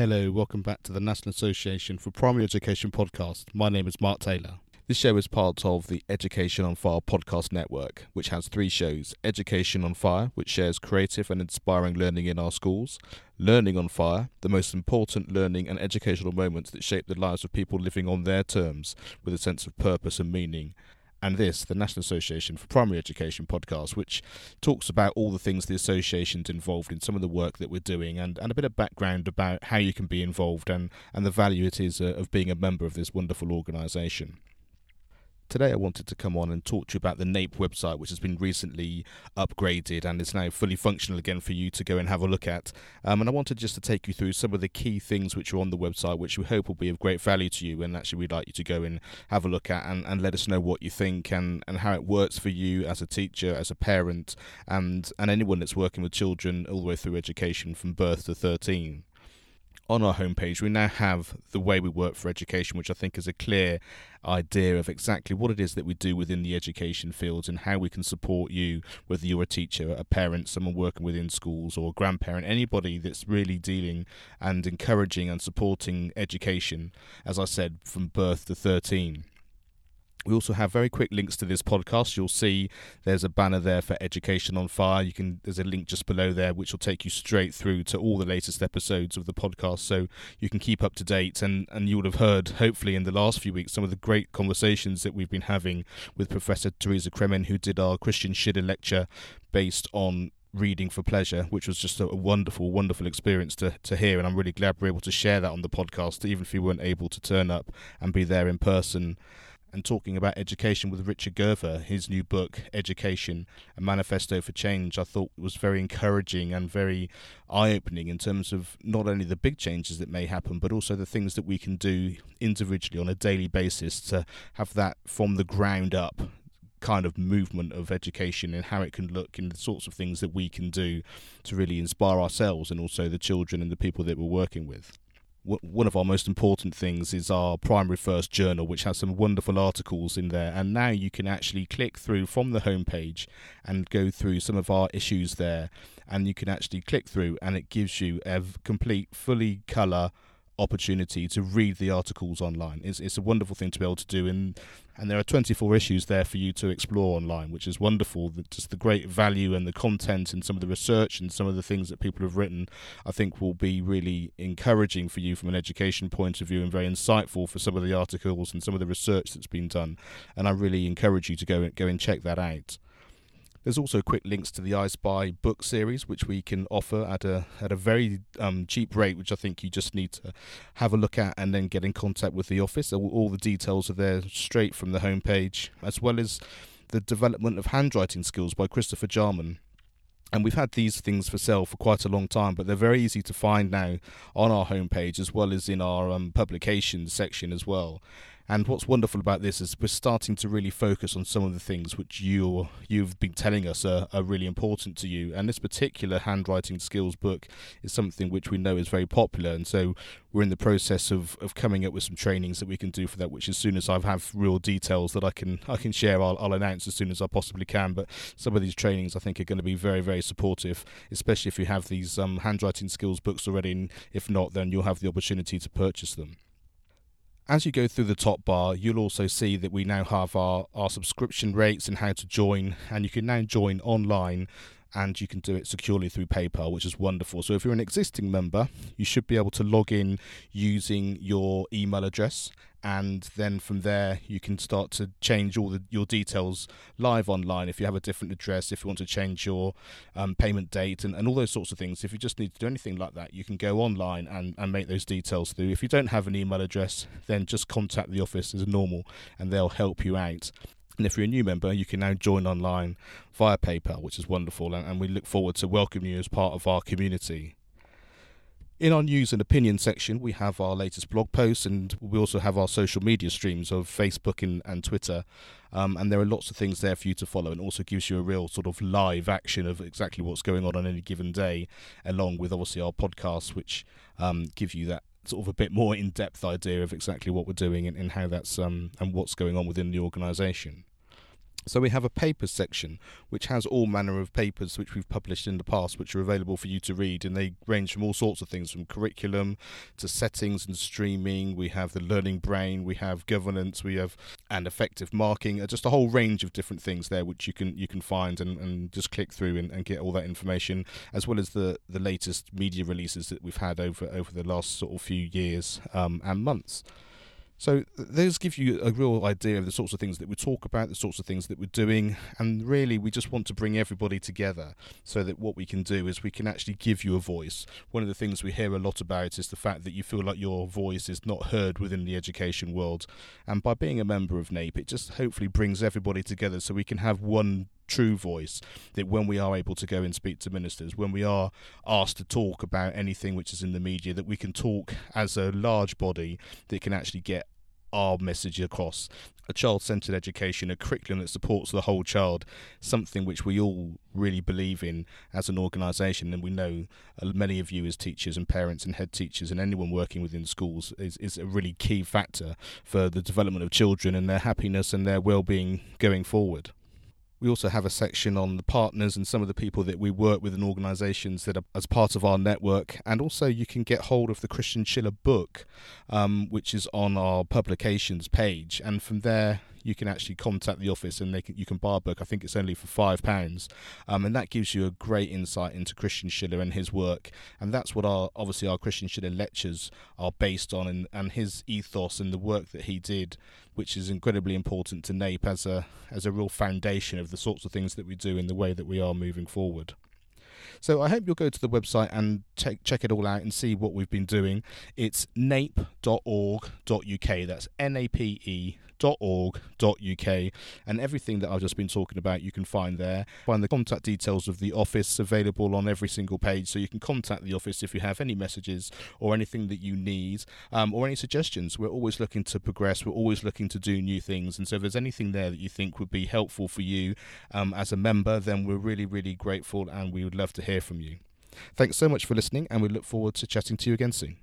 Hello, welcome back to the National Association for Primary Education podcast. My name is Mark Taylor. This show is part of the Education on Fire podcast network, which has three shows Education on Fire, which shares creative and inspiring learning in our schools, Learning on Fire, the most important learning and educational moments that shape the lives of people living on their terms with a sense of purpose and meaning, and this, the National Association for Primary Education podcast, which talks about all the things the association's involved in, some of the work that we're doing, and, and a bit of background about how you can be involved and, and the value it is uh, of being a member of this wonderful organisation. Today, I wanted to come on and talk to you about the NAPE website, which has been recently upgraded and is now fully functional again for you to go and have a look at. Um, and I wanted just to take you through some of the key things which are on the website, which we hope will be of great value to you. And actually, we'd like you to go and have a look at and, and let us know what you think and, and how it works for you as a teacher, as a parent, and, and anyone that's working with children all the way through education from birth to 13 on our homepage, we now have the way we work for education, which I think is a clear idea of exactly what it is that we do within the education fields and how we can support you, whether you're a teacher, a parent, someone working within schools, or a grandparent, anybody that's really dealing and encouraging and supporting education, as I said, from birth to 13. We also have very quick links to this podcast. You'll see there's a banner there for Education on Fire. You can there's a link just below there which will take you straight through to all the latest episodes of the podcast so you can keep up to date and and you would have heard hopefully in the last few weeks some of the great conversations that we've been having with Professor Teresa Cremin who did our Christian Schiller lecture based on reading for pleasure, which was just a, wonderful, wonderful experience to, to hear. And I'm really glad we're able to share that on the podcast, even if you weren't able to turn up and be there in person and talking about education with Richard Gerver, his new book, Education, a Manifesto for Change, I thought was very encouraging and very eye opening in terms of not only the big changes that may happen, but also the things that we can do individually on a daily basis to have that from the ground up kind of movement of education and how it can look and the sorts of things that we can do to really inspire ourselves and also the children and the people that we're working with one of our most important things is our primary first journal, which has some wonderful articles in there. And now you can actually click through from the homepage and go through some of our issues there. And you can actually click through, and it gives you a complete, fully colour opportunity to read the articles online. It's, it's a wonderful thing to be able to do, and and there are 24 issues there for you to explore online, which is wonderful. Just the great value and the content and some of the research and some of the things that people have written, I think, will be really encouraging for you from an education point of view and very insightful for some of the articles and some of the research that's been done. And I really encourage you to go go and check that out. There's also quick links to the I Spy book series, which we can offer at a at a very um, cheap rate, which I think you just need to have a look at and then get in contact with the office. All, all the details are there straight from the homepage, as well as the development of handwriting skills by Christopher Jarman. And we've had these things for sale for quite a long time, but they're very easy to find now on our homepage as well as in our um, publications section as well. And what's wonderful about this is we're starting to really focus on some of the things which you you've been telling us are, are really important to you. And this particular handwriting skills book is something which we know is very popular, and so we're in the process of, of coming up with some trainings that we can do for that. Which as soon as I have real details that I can I can share, I'll, I'll announce as soon as I possibly can. But some of these trainings I think are going to be very very supportive, especially if you have these um, handwriting skills books already. And if not, then you'll have the opportunity to purchase them as you go through the top bar, you'll also see that we now have our, our subscription rates and how to join, and you can now join online and you can do it securely through PayPal, which is wonderful. So if you're an existing member, you should be able to log in using your email address and then from there you can start to change all the, your details live online if you have a different address if you want to change your um, payment date and, and all those sorts of things. If you just need to do anything like that you can go online and, and make those details through. If you don't have an email address then just contact the office as normal and they'll help you out and if you're a new member, you can now join online via PayPal, which is wonderful. And, we look forward to welcoming you as part of our community. In our news and opinion section, we have our latest blog posts and we also have our social media streams of Facebook and, and Twitter. Um, and there are lots of things there for you to follow and also gives you a real sort of live action of exactly what's going on on any given day, along with obviously our podcasts, which um, give you that sort of a bit more in-depth idea of exactly what we're doing and, and how that's um, and what's going on within the organisation. So we have a papers section which has all manner of papers which we've published in the past which are available for you to read and they range from all sorts of things from curriculum to settings and streaming we have the learning brain we have governance we have and effective marking uh, just a whole range of different things there which you can you can find and, and just click through and, and get all that information as well as the the latest media releases that we've had over over the last sort of few years um, and months. So those give you a real idea of the sorts of things that we talk about, the sorts of things that we're doing, and really we just want to bring everybody together so that what we can do is we can actually give you a voice. One of the things we hear a lot about is the fact that you feel like your voice is not heard within the education world, and by being a member of NAPE, it just hopefully brings everybody together so we can have one true voice that when we are able to go and speak to ministers when we are asked to talk about anything which is in the media that we can talk as a large body that can actually get our message across. A child centered education, a curriculum that supports the whole child, something which we all really believe in as an organisation. And we know uh, many of you, as teachers and parents and head teachers, and anyone working within schools, is, is a really key factor for the development of children and their happiness and their well being going forward. We also have a section on the partners and some of the people that we work with and organisations that are as part of our network. And also, you can get hold of the Christian Schiller book, um, which is on our publications page. And from there, you can actually contact the office and they can, you can buy a book. I think it's only for five pounds, um, and that gives you a great insight into Christian Schiller and his work. And that's what our obviously our Christian Schiller lectures are based on, and, and his ethos and the work that he did, which is incredibly important to NAPE as a as a real foundation of the sorts of things that we do in the way that we are moving forward. So I hope you'll go to the website and check check it all out and see what we've been doing. It's nape.org.uk. That's N A P E org.uk and everything that I've just been talking about you can find there. Find the contact details of the office available on every single page so you can contact the office if you have any messages or anything that you need um, or any suggestions. We're always looking to progress, we're always looking to do new things and so if there's anything there that you think would be helpful for you um, as a member then we're really really grateful and we would love to hear from you. Thanks so much for listening and we look forward to chatting to you again soon.